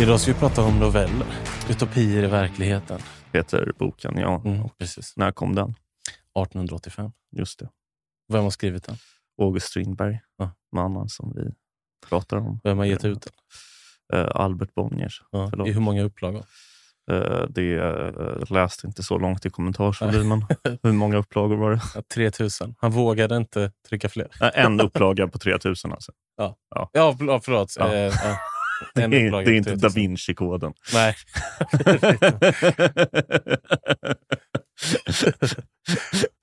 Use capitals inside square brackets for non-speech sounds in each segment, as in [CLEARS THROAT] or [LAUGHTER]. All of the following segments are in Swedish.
idag. Ska vi prata om noveller. Utopier i verkligheten. Heter boken, ja. Mm, precis. När kom den? 1885. Just det. Vem har skrivit den? August Strindberg, Ja. mannen som vi pratar om. Vem har gett ut den? Eh, Albert Bonniers. Ja. Förlåt. I hur många upplagor? Eh, det uh, läste inte så långt i kommentarsvolymen. [LAUGHS] Hur många upplagor var det? Ja, 3000. Han vågade inte trycka fler. En upplaga på 3000 alltså. Ja, förlåt. Ja. Eh, ja. Det är, det är inte 3000. da Vinci-koden. Nej. [LAUGHS] [LAUGHS] [LAUGHS]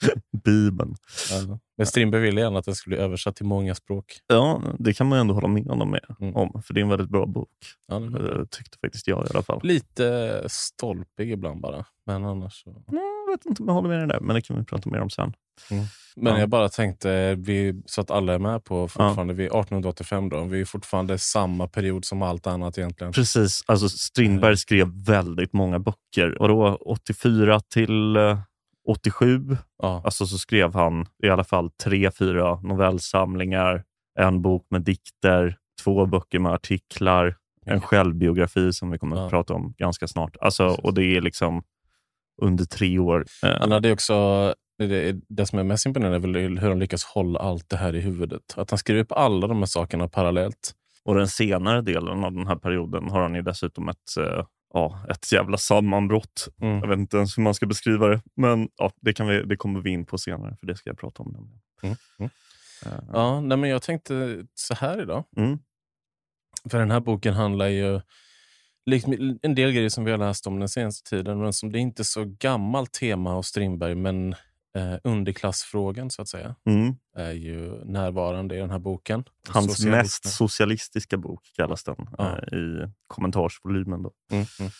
Bibeln. Ja. Men Strindberg ville gärna att den skulle översatt till många språk. Ja, det kan man ändå hålla med honom med Mm. om. För det är en väldigt bra bok. Ja, bra. Eh, tyckte faktiskt jag i alla fall. Lite stolpig ibland bara. Men annars så... Jag vet inte om jag håller med dig där, men det kan vi prata mer om sen. Men Ja. jag bara tänkte, vi, så att alla är med på fortfarande, vi är 1885 då, vi är fortfarande samma period som allt annat egentligen. Precis. Alltså Strindberg skrev väldigt många böcker. Vadå, 84 till eh, 87? Ja, Alltså så skrev han i alla fall tre, fyra novellsamlingar, en bok med dikter, två böcker med artiklar, en självbiografi som vi kommer Ja. att prata om ganska snart. Alltså, och det är liksom under tre år. Eh, Han hade också, det, det som är mest imponerande är väl hur han lyckas hålla allt det här i huvudet. Att han skriver upp alla de här sakerna parallellt. Och den senare delen av den här perioden har han ju dessutom ett, eh, ja, ett jävla sammanbrott. Mm. Jag vet inte ens hur man ska beskriva det, men ja, det, kan vi, det kommer vi in på senare, för det ska jag prata om. Mm. Mm. Eh, Ja, nej, men jag tänkte så här idag. Mm. För den här boken handlar ju liksom en del grejer som vi har läst om den senaste tiden. Men som det är inte så gammalt tema hos Strindberg, men eh, underklassfrågan så att säga Mm. är ju närvarande i den här boken. Hans Socialismen. mest socialistiska bok kallas den Ja. eh, i kommentarsvolymen. Då. Mm, mm.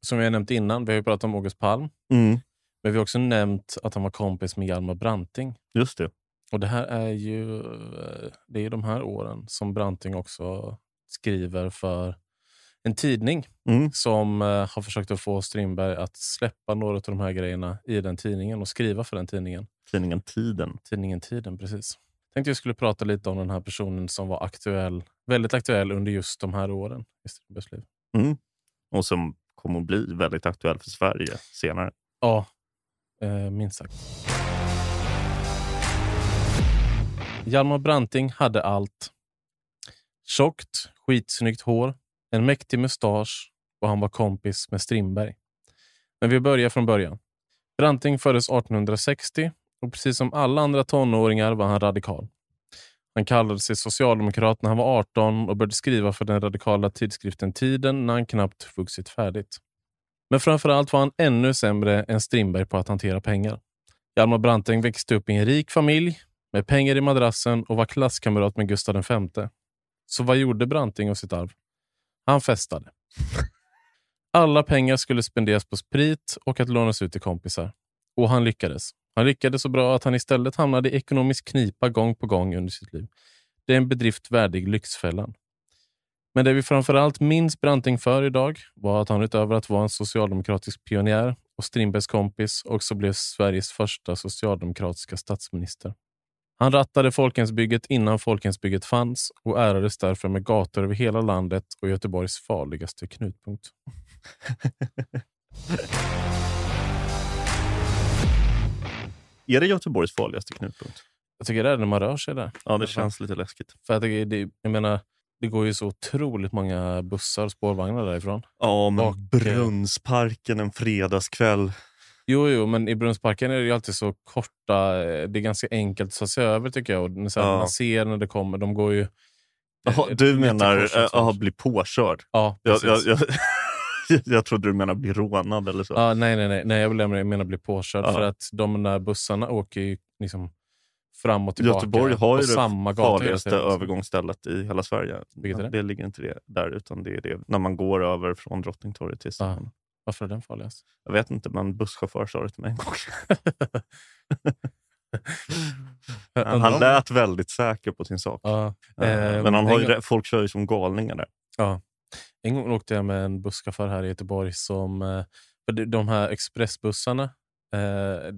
Som vi har nämnt innan, vi har ju pratat om August Palm. Mm. Men vi har också nämnt att han var kompis med Hjalmar Branting. Just det. Och det här är ju eh, det är de här åren som Branting också skriver för en tidning Mm. som eh, har försökt att få Strindberg att släppa några av de här grejerna i den tidningen och skriva för den tidningen. Tidningen Tiden. Tidningen Tiden, precis. Tänkte jag skulle prata lite om den här personen som var aktuell, väldigt aktuell under just de här åren i Strindbergs liv. Mm. Och som kommer att bli väldigt aktuell för Sverige senare. Ja, eh, minst sagt. Hjalmar Branting hade allt. Tjockt, skitsnyggt hår, en mäktig mustasch och han var kompis med Strindberg. Men vi börjar från början. Branting föddes 1860 och precis som alla andra tonåringar var han radikal. Han kallade sig socialdemokrat när han var 18 och började skriva för den radikala tidskriften Tiden när han knappt vuxit färdigt. Men framförallt var han ännu sämre än Strindberg på att hantera pengar. Hjalmar Branting växte upp i en rik familj med pengar i madrassen och var klasskamrat med Gustav V. Så vad gjorde Branting av sitt arv? Han festade. Alla pengar skulle spenderas på sprit och att lånas ut till kompisar. Och han lyckades. Han lyckades så bra att han istället hamnade i ekonomisk knipa gång på gång under sitt liv. Det är en bedrift värdig Lyxfällan. Men det vi framförallt minns Branting för idag var att han utöver att vara en socialdemokratisk pionjär och Strindbergs kompis också blev Sveriges första socialdemokratiska statsminister. Han rattade Folkhemsbygget innan Folkhemsbygget fanns och ärades därför med gator över hela landet och Göteborgs farligaste knutpunkt. [LAUGHS] Är det Göteborgs farligaste knutpunkt? Jag tycker det är när man rör sig där. Ja, det känns lite läskigt. För att det, det, jag menar, det går ju så otroligt många bussar och spårvagnar därifrån. Ja, men Och, eh, Brunnsparken en fredagskväll. Jo, jo, men i Brunnsparken är det ju alltid så korta. eh, Det är ganska enkelt att ta sig över tycker jag. Och så Ja. Man ser när det kommer. De går ju... Jaha, eh, du lite menar aha, bli påkörd? Ja, Jag, jag, jag, [LAUGHS] jag trodde du menade bli rånad eller så. Ja, nej, nej, nej, nej. Jag menar bli påkörd. Ja. För att de där bussarna åker ju liksom fram och tillbaka. Göteborg har på ju det samma farligaste tiden. övergångsstället i hela Sverige. Det? det ligger inte det där, utan det är det när man går över från Drottningtorget till stan. Varför är den farligast? Jag vet inte, men busschaufför sa det till mig en gång. [LAUGHS] Han, han lät väldigt säker på sin sak. Ja, Eh, eh, men han har ju, gång- folk kör ju som galningar där. En gång åkte jag med en busschaufför här i Göteborg som... eh, För de- de här expressbussarna, eh,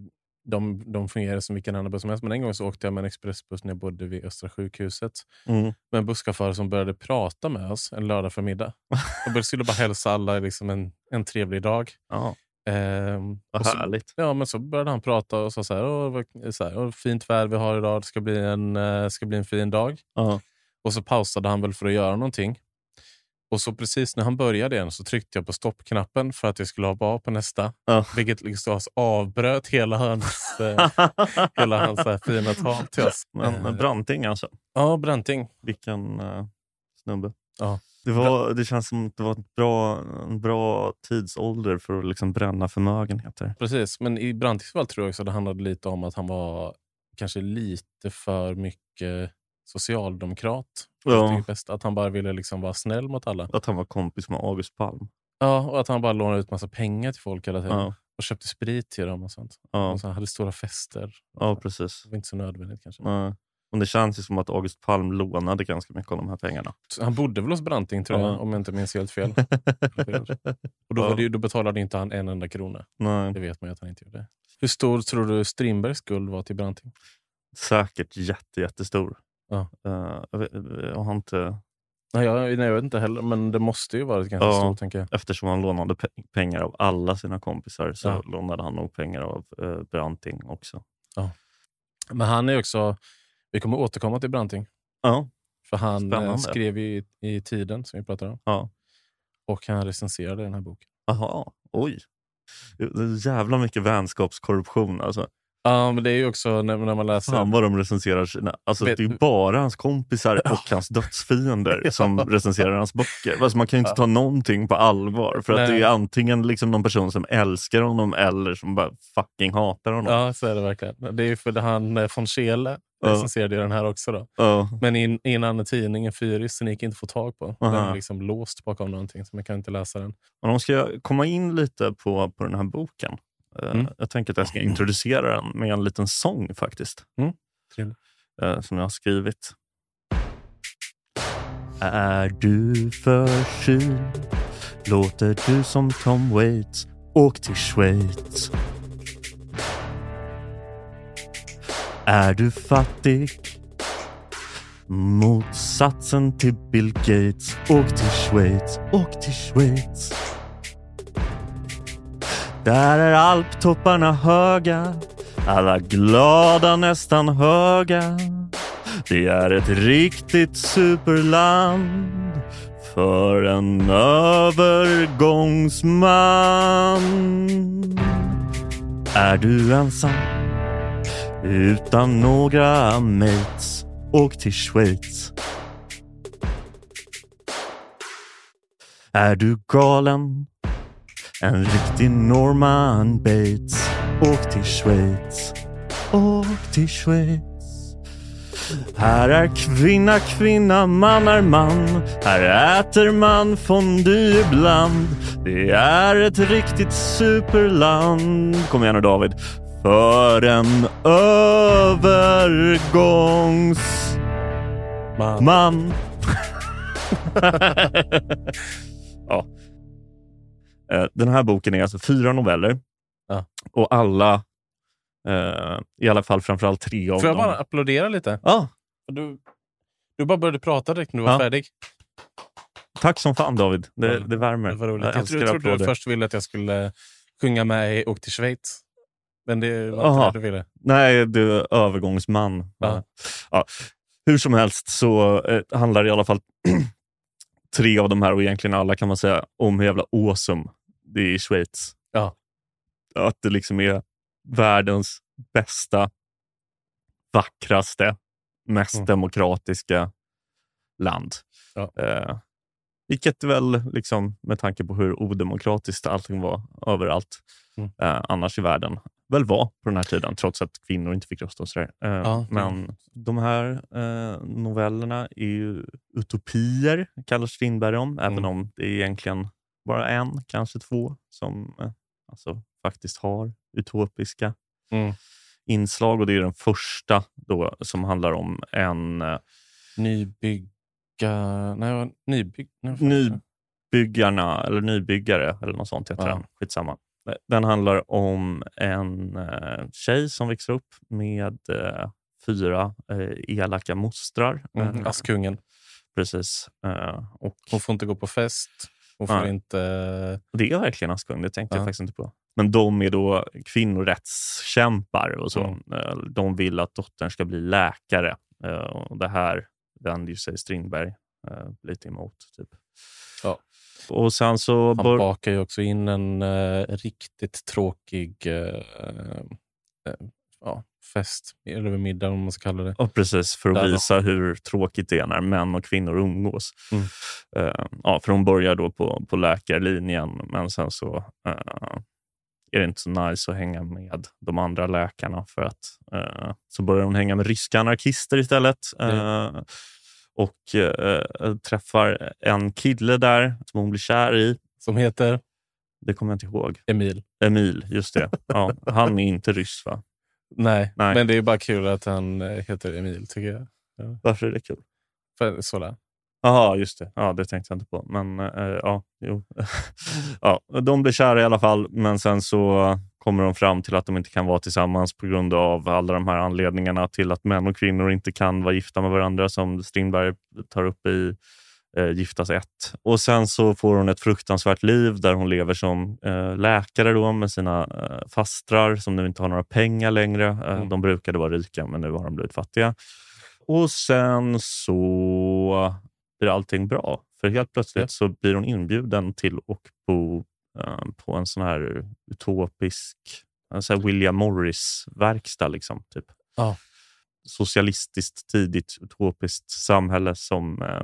de, de fungerar som vilken annan buss som helst. Men en gång så åkte jag med en expressbuss när jag bodde vid Östra sjukhuset. Mm. Med en busschaufför som började prata med oss en lördag förmiddag. [LAUGHS] Och skulle bara hälsa alla liksom en, en trevlig dag. Ja, Ehm, vad så, härligt. ja, men så började han prata och sa så här, Åh, så här "Åh, fint väder vi har idag, det ska bli en, eh, ska bli en fin dag. Ja. Och så pausade han väl för att göra någonting. Och så precis när han började igen så tryckte jag på stoppknappen för att jag skulle hoppa av på nästa. Ja. Vilket liksom avbröt hela hans, eh, hela hans här fina tal till oss. Men, Eh, men Branting alltså. Ja, Branting. Vilken uh, snubbe. Ja. Det, var, det känns som att det var ett bra, en bra tidsålder för att liksom bränna förmögenheter. Precis, men i Brantings fall tror jag också det handlade lite om att han var kanske lite för mycket socialdemokrat. Ja. Bäst att han bara ville liksom vara snäll mot alla. Att han var kompis med August Palm. Ja, och att han bara lånade ut massa pengar till folk hela tiden. Ja, Och köpte sprit till dem och sånt. ja, Och så han hade stora fester. ja precis. Det var inte så nödvändigt kanske. Ja. Men det känns ju som att August Palm lånade ganska mycket av de här pengarna. Han bodde väl hos Branting tror jag, Ja. om jag inte minns helt fel. [LAUGHS] Och då, Ja. det, då betalade inte han en enda krona. Nej, Det vet man ju att han inte gjorde. Hur stor tror du Strindbergs skuld var till Branting? säkert jätte, jättestor. Ja. Eh, jag, har inte, Nej, jag, nej, jag vet inte heller, men det måste ju varit ganska Ja. stort tänker jag. eftersom han lånade pe- pengar av alla sina kompisar så Ja. lånade han nog pengar av uh, Branting också. Men han är också, vi kommer återkomma till Branting. Ja, För han eh, Spännande. skrev ju i, i Tiden som vi pratade om. ja. Och han recenserade den här boken. Aha, oj. Det är jävla mycket vänskapskorruption. Alltså. Ja, men det är ju också när, när man läser... Fan vad de recenserar sina... Alltså, Vet- det är ju bara hans kompisar och hans dödsfiender [LAUGHS] som recenserar hans böcker. Alltså, man kan ju inte ta någonting på allvar. För att Nej. det är antingen liksom någon person som älskar honom eller som bara fucking hatar honom. Ja, så är det verkligen. Det är ju för han eh, von Scheele Ja. recenserade ju den här också. Då. Ja. Men i, en annan tidning, en fyris, som gick inte att få tag på. Den Aha. är liksom låst bakom någonting, så man kan inte läsa den. Och de ska komma in lite på, på den här boken. Eh, Mm. Jag tänker att jag ska introducera den med en liten sång faktiskt. Mm. Eh, Som jag har skrivit. Är du förkyld? Låter du som Tom Waits? Åk till Schweiz. Är du fattig? Motsatsen till Bill Gates. Åk till Schweiz, åk till Schweiz. Där är alptopparna höga, alla glada nästan höga. Det är ett riktigt superland för en övergångsman. Är du ensam utan några mates, åk till Schweiz. Är du galen? En riktig Norman Bates. Åk till Schweiz. Åk till Schweiz. Här är kvinna, kvinna, man är man. Här äter man fondue ibland. Det är ett riktigt superland. Kom igen nu David. För en övergångsman. Man. [LAUGHS] ja. Eh, Den här boken är alltså fyra noveller. Ja. Och alla, eh, i alla fall framförallt tre av Får jag dem. bara applådera lite? Ja, Du, du bara började prata direkt när du var Ja. färdig. tack som fan David. Det, Ja, det värmer. Det var roligt. Jag Jag, trodde, jag trodde du först ville att jag skulle sjunga med i Åk till Schweiz. Men det var Aha. inte det du ville. Nej, du är övergångsman. Ja. Ja. Hur som helst så eh, handlar i alla fall [CLEARS THROAT] tre av de här och egentligen alla kan man säga om hur jävla awesome det är i Schweiz. Ja. Att det liksom är världens bästa, vackraste, mest Mm. demokratiska land. Ja. Eh, vilket väl, liksom, med tanke på hur odemokratiskt allting var överallt Mm. eh, annars i världen, väl var på den här tiden, trots att kvinnor inte fick rösta och sådär. Eh, Ja, men de här eh, novellerna är ju utopier, kallar Strindberg dem, även Mm. om det är egentligen bara en, kanske två, som eh, alltså, faktiskt har utopiska Mm. inslag. Och Det är den första då, som handlar om en Nybygga... Nej, nybygg... Nej, vad fan Ny- heter det? byggarna, eller nybyggare eller något sånt heter Ja. den. Skitsamma. Den handlar om en eh, tjej som växer upp med eh, fyra eh, elaka mostrar. Mm. Askungen. precis. Och Hon får inte gå på fest. Hon får inte... det är verkligen Askung, det tänkte jag Ja. faktiskt inte på. Men de är då kvinnorättskämpar och så. Mm. De vill att dottern ska bli läkare. Och det här vänder sig Strindberg lite emot. Typ. Ja. Och sen så... Han bör- bakar ju också in en eh, riktigt tråkig eh, eh, ja, fest, eller middag om man ska kalla det. Ja, precis. För att Där då. visa hur tråkigt det är när män och kvinnor umgås. Mm. Eh, ja, för hon börjar då på, på läkarlinjen, men sen så eh, är det inte så nice att hänga med de andra läkarna. för att eh, Så börjar hon hänga med ryska anarkister istället. Eh, och eh, träffar en kille där som hon blir kär i. Som heter Det kommer jag inte ihåg. Emil. Emil, just det. [LAUGHS] Ja, han är inte ryss, va? Nej, Nej. men det är bara kul att han eh, heter Emil tycker jag. Varför är det kul? För, sådär. Jaha, just det. Ja, det tänkte jag inte på. Men eh, ja, jo. [LAUGHS] ja, de blir kära i alla fall, men sen så kommer de fram till att de inte kan vara tillsammans på grund av alla de här anledningarna till att män och kvinnor inte kan vara gifta med varandra som Strindberg tar upp i eh, Giftas ett. Och sen så får hon ett fruktansvärt liv där hon lever som eh, läkare då med sina eh, fastrar som nu inte har några pengar längre. Eh, Mm. De brukade vara rika, men nu har de blivit fattiga. Och sen så blir allting bra. För helt plötsligt Ja. så blir hon inbjuden till att bo på en sån här utopisk sån här William Morris-verkstad. Liksom, typ. Ja. Socialistiskt, tidigt utopiskt samhälle som eh,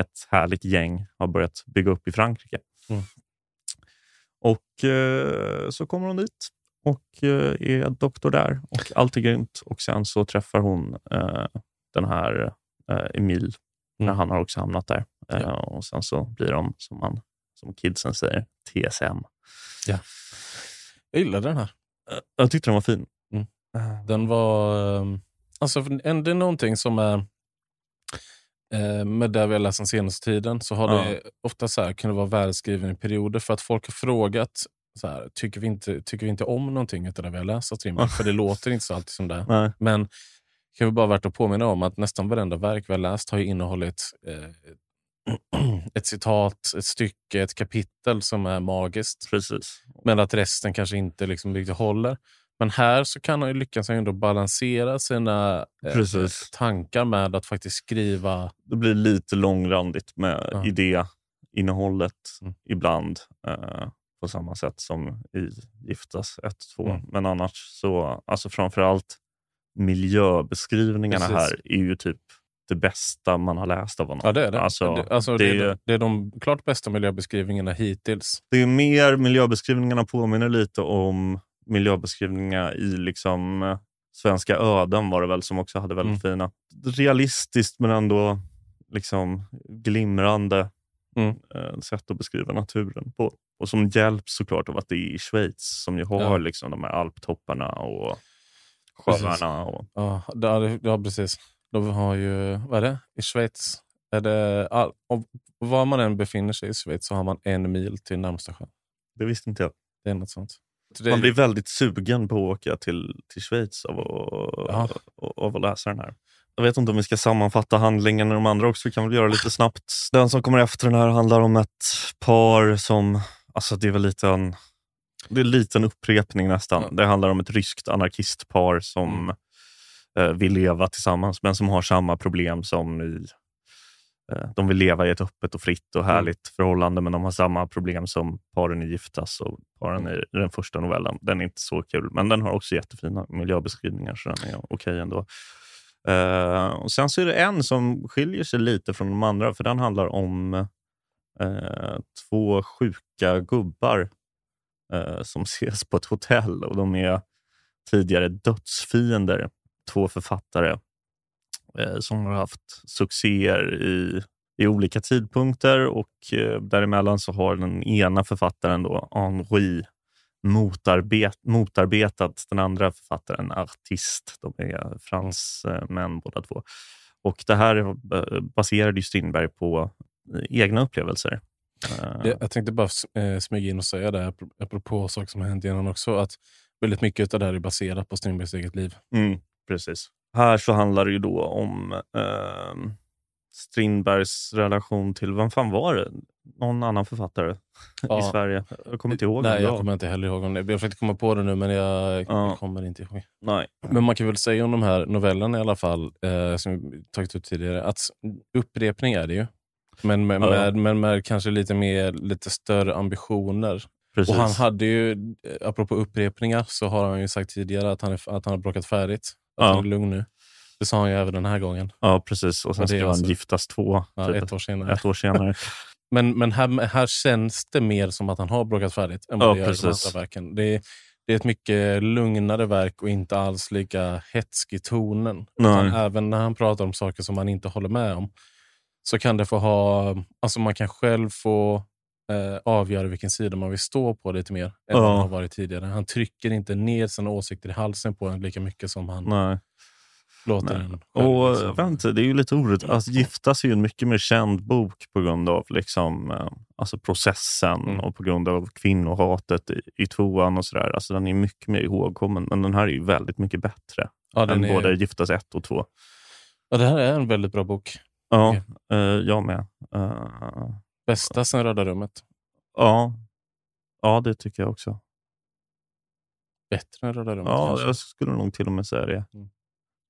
ett härligt gäng har börjat bygga upp i Frankrike. Mm. Och eh, så kommer hon dit och eh, är doktor där och allt är grymt. Och sen så träffar hon eh, den här eh, Emil när Mm. han har också hamnat där. Eh, Ja. och sen så blir de, som, man, som kidsen säger, TSM. Jag gillade den här. Eh, jag tyckte den var fin. Mm. Eh, Den var... ehm, Alltså, det är någonting som är... eh, Med det vi har läst den senaste tiden så har Ja. det ofta så här, kunnat vara välskriven i perioder för att folk har frågat så här, tycker, vi inte, tycker vi inte om någonting av det vi har läst av Strindberg? För det låter inte så alltid som det. nej. Men det kan väl bara värt att påminna om att nästan varenda verk vi har läst har ju innehållit eh, [CLEARS THROAT] ett citat, ett stycke, ett kapitel som är magiskt. Precis. Men att resten kanske inte liksom riktigt håller. Men här så kan han ju lyckas ändå balansera sina eh, tankar med att faktiskt skriva... Det blir lite långrandigt med Ja. idéinnehållet Mm. ibland. Eh, på samma sätt som i Giftas 1-2. Mm. Men annars så, alltså framförallt miljöbeskrivningarna Precis. här är ju typ det bästa man har läst av honom. Ja, det är det. Alltså, det, alltså, det det, är- är, de- det är de klart bästa miljöbeskrivningarna hittills. Det är mer miljöbeskrivningarna påminner lite om miljöbeskrivningar i liksom Svenska öden var det väl som också hade väldigt fina. Realistiskt men ändå liksom glimrande Mm. eh, sätt att beskriva naturen på. Och som hjälps såklart av att det är i Schweiz som ju har Ja. liksom de här alptopparna och sjöarna. Och, Ja, det, ja, precis. De har ju, vad är det, i Schweiz? Är det, all, var man än befinner sig i Schweiz så har man en mil till närmsta sjö. det visste inte jag. Det är något sånt. Det, Man blir väldigt sugen på att åka till, till Schweiz av att, Ja. av att läsa den här. Jag vet inte om vi ska sammanfatta handlingen. De andra också vi kan väl göra lite snabbt. Den som kommer efter den här handlar om ett par som... Alltså det är väl lite en, det är lite en upprepning nästan. Det handlar om ett ryskt anarkistpar som Mm. Vill leva tillsammans men som har samma problem som i... Eh, de vill leva i ett öppet och fritt och härligt förhållande men de har samma problem som paren i Giftas och paren i den första novellen. Den är inte så kul men den har också jättefina miljöbeskrivningar så den är okej ändå. Eh, och sen så är det en som skiljer sig lite från de andra för den handlar om eh, två sjuka gubbar eh, som [LAUGHS] ses på ett hotell och de är tidigare dödsfiender. Två författare eh, som har haft succéer i, i olika tidpunkter och eh, däremellan så har den ena författaren då, Henri motarbet, motarbetat den andra författaren, artist. De är fransmän båda två. Och det här eh, baserade ju Strindberg på eh, egna upplevelser. Eh, Det, jag tänkte bara smyga in och säga det, apro- apropå saker som har hänt innan också, att väldigt mycket av det här är baserat på Strindbergs eget liv. Mm, precis. Här så handlar det ju då om eh, Strindbergs relation till, vem fan var det? Någon annan författare [LAUGHS] i Ja. Sverige? Jag kommer inte ihåg. Nej, jag kommer inte heller ihåg. Om det. Jag försökte komma på det nu, men jag Ja. kommer inte ihåg. Nej. Men man kan väl säga om de här novellerna i alla fall, eh, som vi tagit upp tidigare, att upprepning är det ju. Men med, Ja. med, men med kanske lite mer, lite större ambitioner. Precis. Och han hade ju, eh, apropå upprepningar, så har han ju sagt tidigare att han, är, att han har bråkat färdigt. Ja. han är lugn nu. Det sa han ju även den här gången. Ja, precis. Och sen Och skrev han alltså- Giftas två Ja, typ ett år senare. ett år senare. [LAUGHS] Men, men här, här känns det mer som att han har bråkat färdigt än vad Ja, det gör i de andra verken. Det är, det är ett mycket lugnare verk och inte alls lika hetsk i tonen. Även när han pratar om saker som man inte håller med om så kan det få ha... Alltså man kan själv få eh, avgöra vilken sida man vill stå på lite mer än vad han har varit tidigare. Han trycker inte ner sina åsikter i halsen på en lika mycket som han Nej. låter Nej. en Och liksom. inte, det är ju lite orätt. Alltså, Giftas är ju en mycket mer känd bok på grund av liksom, eh, alltså processen Mm. och på grund av kvinnohatet i, i tvåan och sådär. Alltså, den är mycket mer ihågkommen, men den här är ju väldigt mycket bättre ja, än är, både Giftas 1 och 2. ja, det här är en väldigt bra bok. Ja, Okej. eh, jag med. Eh, Bästa sen Röda rummet. ja. ja, det tycker jag också. Bättre än Röda rummet Ja, kanske. jag skulle nog till och med säga det. Mm.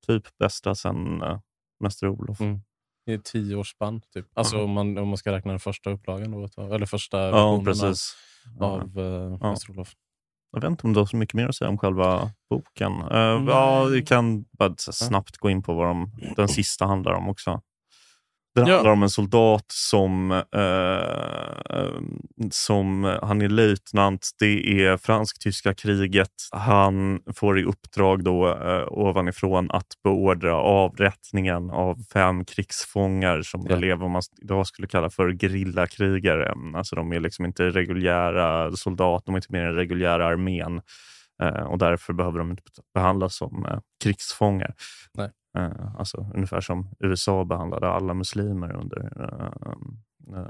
Typ bästa sen uh, Mäster Olof. Mm. Det är tio års spann. Typ. Alltså Ja. om, man, om man ska räkna den första upplagan. Då, ett eller första Ja, precis. av, uh, Ja. Mäster Olof. Jag vet inte om du har så mycket mer att säga om själva boken. Nej. ja, vi kan bara snabbt gå in på vad de, den sista handlar om också. Den Ja. handlar om en soldat som, eh, som han är löjtnant. Det är fransk-tyska kriget. Han får i uppdrag då eh, ovanifrån att beordra avrättningen av fem krigsfångar som Ja. är vad man idag skulle kalla för gerillakrigare. Alltså de är liksom inte reguljära soldater, de är inte mer än reguljära armén. Eh, och därför behöver de inte behandlas som eh, krigsfångar. Nej. Eh, alltså ungefär som USA behandlade alla muslimer under eh, eh,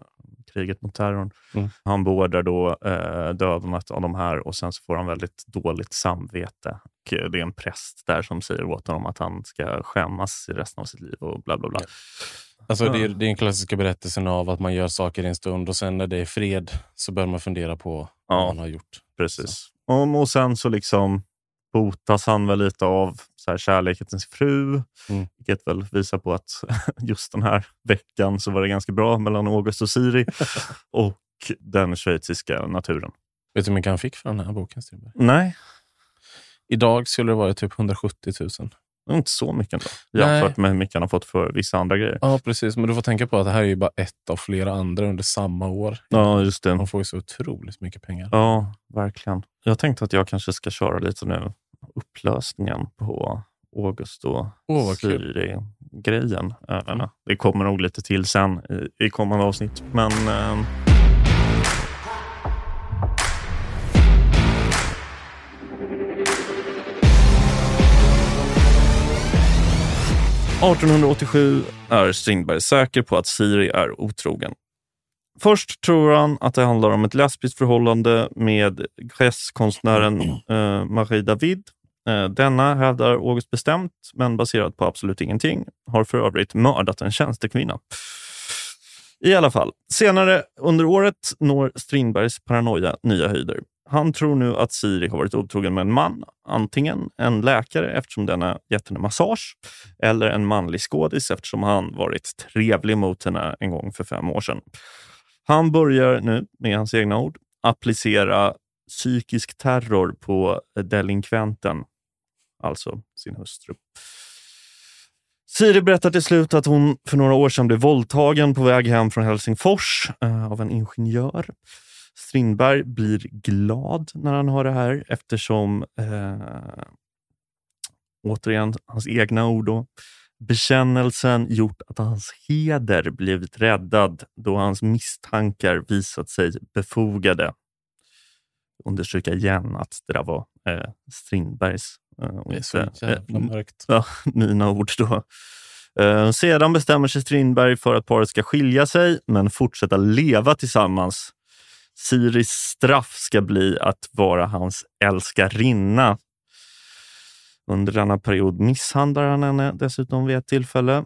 kriget mot terrorn. Mm. Han beordrar då eh, dödandet av de här och sen så får han väldigt dåligt samvete. Och det är en präst där som säger åt honom att han ska skämmas i resten av sitt liv och bla bla bla. Alltså, det, är, Ja. det är den klassiska berättelsen av att man gör saker i en stund och sen när det är fred så börjar man fundera på Ja. vad man har gjort. Precis. Och, och sen så liksom botas han väl lite av så här, kärleken till sin fru. Mm. Vilket väl visar på att [LAUGHS] just den här veckan så var det ganska bra mellan August och Siri. [LAUGHS] och den schweiziska naturen. Vet du hur mycket han fick för den här boken? Strindberg? Nej, Idag skulle det vara typ 170 000. det är inte så mycket ändå. Nej. Jämfört med hur mycket han har fått för vissa andra grejer. Ja, precis. Men du får tänka på att det här är bara ett av flera andra under samma år. Ja, just det. De får ju så otroligt mycket pengar. Ja, verkligen. Jag tänkte att jag kanske ska köra lite nu upplösningen på August och kul. Siri-grejen. Mm. Det kommer nog lite till sen i, i kommande avsnitt. Men eh, 1887 är Strindberg säker på att Siri är otrogen. Först tror han att det handlar om ett lesbiskt förhållande med gräskonstnären [CLEARS THROAT] eh, Marie David. Eh, denna hävdar August bestämt, men baserat på absolut ingenting, har för övrigt mördat en tjänstekvinna. I alla fall, senare under året når Strindbergs paranoia nya höjder. Han tror nu att Siri har varit otrogen med en man, antingen en läkare eftersom denna gett henne massage, eller en manlig skådis eftersom han varit trevlig mot henne en gång för fem år sedan. Han börjar nu, med hans egna ord, applicera psykisk terror på eh, delinkventen, alltså sin hustru. Siri berättar till slut att hon för några år sedan blev våldtagen på väg hem från Helsingfors eh, av en ingenjör. Strindberg blir glad när han hör det här eftersom, eh, återigen hans egna ord, då, bekännelsen gjort att hans heder blivit räddad då hans misstankar visat sig befogade. Understryka igen att det där var eh, Strindbergs eh, och inte, eh, ja, [LAUGHS] mina ord. Då. Eh, sedan bestämmer sig Strindberg för att paret ska skilja sig, men fortsätta leva tillsammans. Siris straff ska bli att vara hans älskarinna. Under denna period misshandlar han henne dessutom vid ett tillfälle.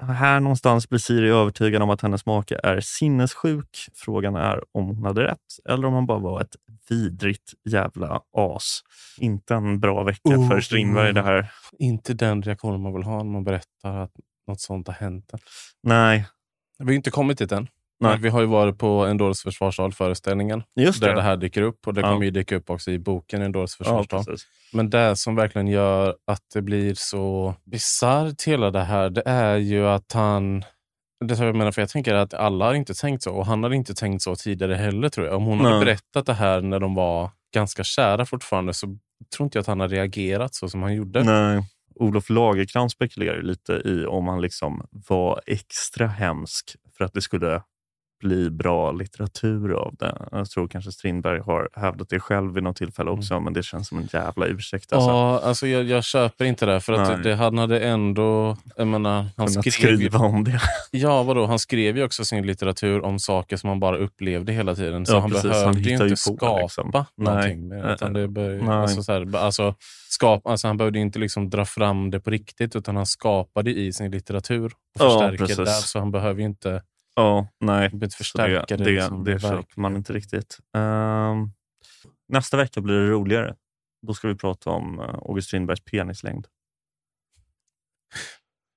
Här någonstans blir Siri övertygad om att hennes make är sinnessjuk. Frågan är om hon hade rätt eller om han bara var ett vidrigt jävla as. Inte en bra vecka Oh. för Strindberg det här. Inte den reaktionen man vill ha när man berättar att något sånt har hänt. Nej, Vi har inte kommit dit än. Nej. Men vi har ju varit på en dåres försvarstal föreställningen. just Där det. det här dyker upp. Och det Ja. kommer ju dyka upp också i boken En dåres ja. Men det som verkligen gör att det blir så bisarrt hela det här, det är ju att han... Det jag menar, för jag tänker att alla har inte tänkt så. Och han hade inte tänkt så tidigare heller tror jag. Om hon hade Nej. berättat det här när de var ganska kära fortfarande så tror inte jag att han har reagerat så som han gjorde. Nej. Olof Lagercrantz spekulerar lite i om han liksom var extra hemsk för att det skulle bli bra litteratur av det. Jag tror kanske Strindberg har hävdat det själv vid något tillfälle också, men det känns som en jävla ursäkt. Alltså. Ja, alltså jag, jag köper inte det. För att det, han hade ändå... Jag menar, han skrev ju, skriva om det. [LAUGHS] ja, vadå? Han skrev ju också sin litteratur om saker som han bara upplevde hela tiden. Så Ja, han precis. behövde Han ju inte ju på, skapa liksom. någonting. Nej. Med, utan det bör, alltså, så här, alltså, skap, alltså, han behövde inte liksom dra fram det på riktigt, utan han skapade i sin litteratur och Ja, förstärker precis. där. Så han behöver ju inte, Ja, nej. behöver inte förstärka det, det. det, liksom, det köper man inte riktigt. Ehm, nästa vecka blir det roligare. Då ska vi prata om uh, August Strindbergs penislängd.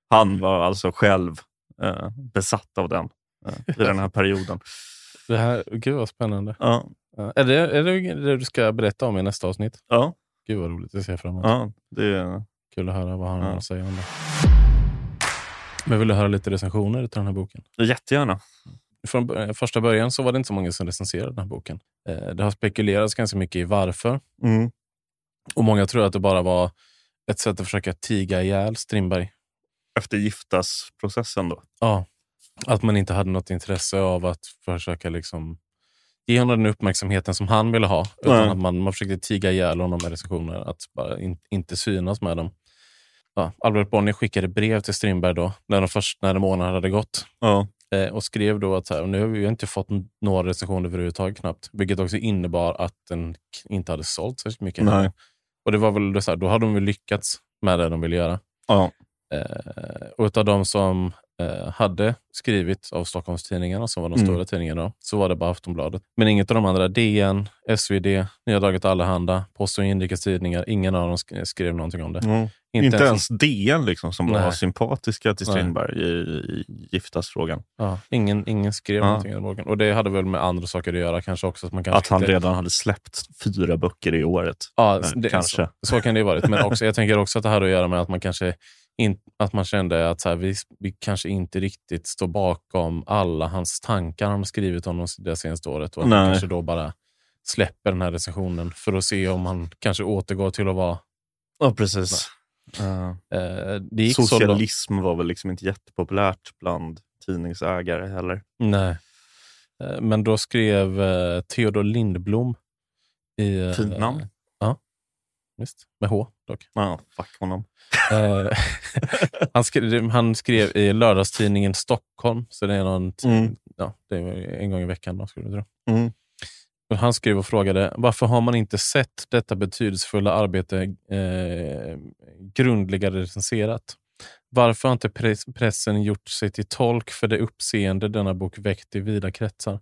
Han var alltså själv eh, besatt av den uh, i den här perioden. [LAUGHS] Det här, gud vad spännande. Ja, Ja, Är det, är det det du ska berätta om i nästa avsnitt? ja, Gud vad roligt, det ser jag fram emot. ja, det, Kul att höra vad han har att säga om det. Men vill du höra lite recensioner till den här boken? jättegärna. Från bör- första början så var det inte så många som recenserade den här boken. Eh, Det har spekulerats ganska mycket i varför. Mm. Och många tror att det bara var ett sätt att försöka tiga ihjäl Strindberg. Efter giftasprocessen då. Ja. Att man inte hade något intresse av att försöka liksom ge honom den uppmärksamheten som han ville ha. Utan Nej. att man, man försökte tiga ihjäl honom med recensioner. Att bara in, inte synas med dem. Ja, Albert Bonnier skickade brev till Strindberg då, när de först när månaden hade gått. Ja, Eh, och skrev då att så här, nu har vi ju inte fått några recensioner överhuvudtaget knappt. Vilket också innebar att den inte hade sålt särskilt mycket. nej. Och det var väl så här, då hade de väl lyckats med det de ville göra. Ja, Eh, och utav de som eh, hade skrivit av Stockholmstidningarna, som var de Mm. stora tidningarna, så var det bara Aftonbladet. Men inget av de andra, DN, SvD, Nya Daget Allehanda, Post och Inrikes Tidningar, ingen av dem sk- skrev någonting om det. ja. Inte, ens DN liksom, som var Nej. sympatiska till. Strindberg i, i giftasfrågan. Ja, ingen, ingen skrev Ja. någonting i den boken. Och det hade väl med andra saker att göra kanske också. Att, man kanske Att han inte- redan hade släppt fyra böcker i året. Ja, Eh, det, kanske. Så, så kan det ju varit. Men också, jag tänker också att det hade att göra med att man kanske in, att man kände att så här, vi, vi kanske inte riktigt står bakom alla hans tankar han har skrivit om de- det senaste året. Och att man Nej. kanske då bara släpper den här recensionen för att se om han kanske återgår till att vara... Ja, precis. Uh, så långt. socialism var väl liksom inte jättepopulärt bland tidningsägare heller. Nej. Eh, men då skrev eh, Theodor Lindblom i... eh, Fint namn. Ja, visst. Med H dock. Ja, fuck honom. [LAUGHS] Han, skrev, han skrev i lördagstidningen Stockholm, så det är någon Mm. ja, det är en gång i veckan. Då, skulle jag tro. Mm. Han skrev och frågade varför har man inte sett detta betydelsefulla arbete eh, grundligare recenserat? Varför har inte press, pressen gjort sig till tolk för det uppseende denna bok väckt i vida kretsar?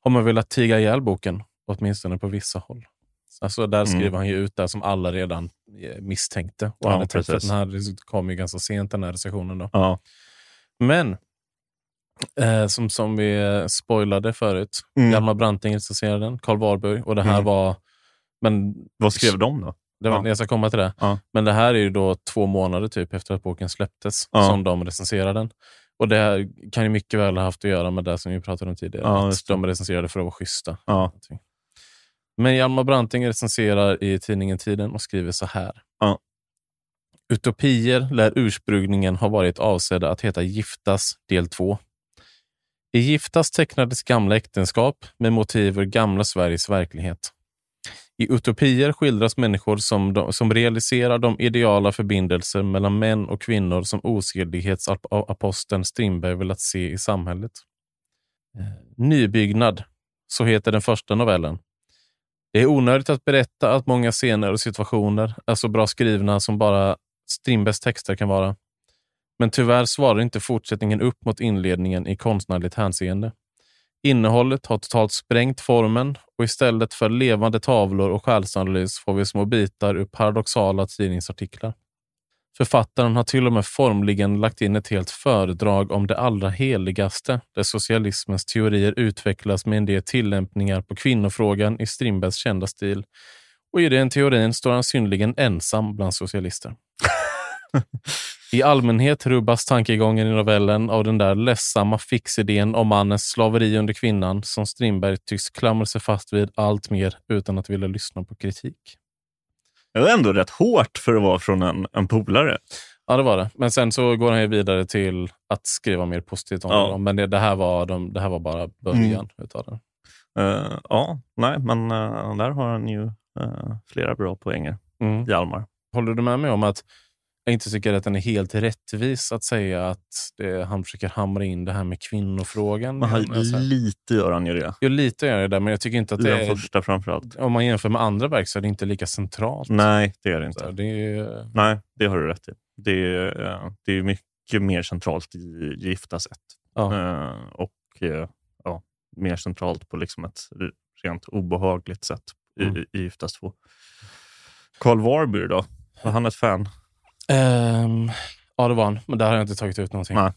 Har man velat tiga ihjäl boken, åtminstone på vissa håll? Alltså där Mm. skriver han ju ut det som alla redan eh, misstänkte. Och Ja, hade tänkt, den här kom ju ganska sent, den här recensionen. Då. Ja. Men, eh, som, som vi eh, spoilade förut, Mm. Hjalmar Branting recenserade den, Karl Warburg. Och det här Mm. var... Men Vad skrev de då? det var, Ja. Jag ska komma till det. Ja. Men det här är ju då två månader typ efter att boken släpptes Ja. som de recenserade den. Och det här kan ju mycket väl ha haft att göra med det som vi pratade om tidigare. Ja, att de recenserade för att vara schyssta. Ja. Men Hjalmar Branting recenserar i tidningen Tiden och skriver så här. Ja. Utopier lär ursprungligen ha varit avsedda att heta Giftas del 2. I Giftas tecknades gamla äktenskap med motiv ur gamla Sveriges verklighet. I utopier skildras människor som, de, som realiserar de ideala förbindelser mellan män och kvinnor som osedlighetsaposteln Strindberg velat se i samhället. Eh, nybyggnad, så heter den första novellen. Det är onödigt att berätta att många scener och situationer är så bra skrivna som bara Strindbergs texter kan vara. Men tyvärr svarar inte fortsättningen upp mot inledningen i konstnärligt hänseende. Innehållet har totalt sprängt formen och istället för levande tavlor och själsanalys får vi små bitar ur paradoxala tidningsartiklar. Författaren har till och med formligen lagt in ett helt föredrag om det allra heligaste, där socialismens teorier utvecklas med en del tillämpningar på kvinnofrågan i Strindbergs kända stil. Och i den teorin står han synnerligen ensam bland socialister. I allmänhet rubbas tankegången i novellen av den där ledsamma fixidén om mannens slaveri under kvinnan som Strindberg tycks klamra sig fast vid allt mer utan att vilja lyssna på kritik. Det var ändå rätt hårt för att vara från en, en polare. Ja, det var det. Men sen så går han ju vidare till att skriva mer positivt om Ja. det. Men det, det, här var de, det här var bara början utav det. Eh, ja, nej, men eh, där har han ju eh, flera bra poänger, Mm. Hjalmar. Håller du med mig om att jag inte tycker att den är helt rättvis att säga att det, han försöker hamra in det här med kvinnofrågan? Men så här- lite gör han ju det. Jo, lite gör det där, men jag tycker inte att det den är... första framförallt. Om man jämför med andra verk så är det inte lika centralt. Nej, det är det Så inte. det är, Nej, det har du rätt i. Det är, eh, det är mycket mer centralt i Gifta sätt. ja. Eh, och eh, ja, mer centralt på liksom ett rent obehagligt sätt i, Mm. i Giftas två. Karl Warburg då? Var han ett fan? Ehm, ja, det var han. Men där har jag inte tagit ut någonting. Nej.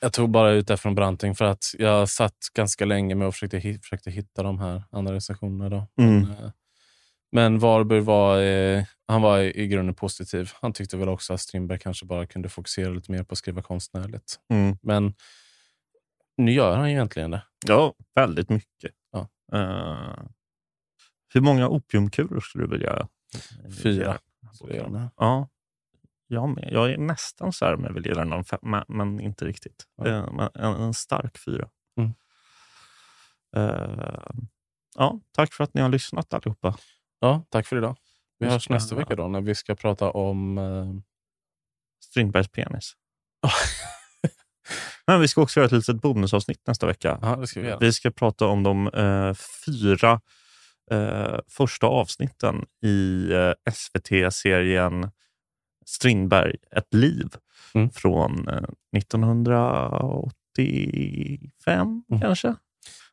Jag tog bara ut det från Branting för att jag satt ganska länge med och försökte, försökte hitta de här andra recensionerna. Då. Mm. Men, eh, men Warburg var, eh, han var i, grunden positiv. Han tyckte väl också att Strindberg kanske bara kunde fokusera lite mer på att skriva konstnärligt. Mm. Men nu gör han ju egentligen det. Ja, väldigt mycket. Ja. Eh, hur många opiumkulor skulle du vilja Fyra. Ja, jag med. Jag är nästan så här med vill ge den en fem, men, inte riktigt. Men en, en stark fyra. Mm. Eh, ja, tack för att ni har lyssnat allihopa. Ja, tack för idag. Vi Vi hörs ska- nästa vecka då när vi ska prata om... Eh, Strindbergs penis. [LAUGHS] Men vi ska också göra ett litet bonusavsnitt nästa vecka. ja, ska vi. Vi ska prata om de eh, fyra första avsnitten i SVT-serien Strindberg, ett liv Mm. från eh, 1985 Mm. kanske.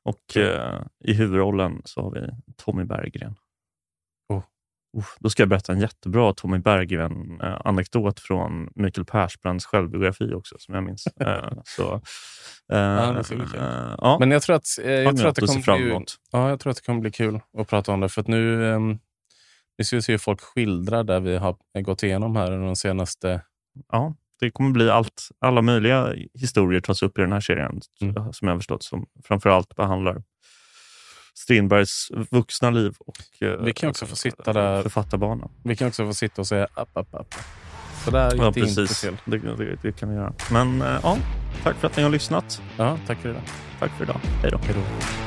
Och eh, i huvudrollen så har vi Tommy Berggren. Oh. Uff, då ska jag berätta en jättebra Tommy Berggren-anekdot från Mikael Persbrandts självbiografi också, som jag minns. [LAUGHS] Eh, så, eh, bli kul. eh, ja. Men jag tror att, eh, Har jag ni tror att det kommer bli, ja, jag tror att det kommer bli kul att prata om det. För att nu, nu ska vi se hur folk skildrar det vi har gått igenom här under de senaste... ja, det kommer bli allt, alla möjliga historier tas upp i den här serien, Mm. som jag har förstått, som framförallt behandlar Strindbergs vuxna liv och eh, Vi kan också få sitta där- författarbanan. Vi kan också få sitta och säga app, app, app. Så där gick Ja, det inte precis. till. Det, det, det kan vi göra. Men eh, ja, tack för att ni har lyssnat. Ja, tack för idag. Tack för idag. Hej då. Hej då.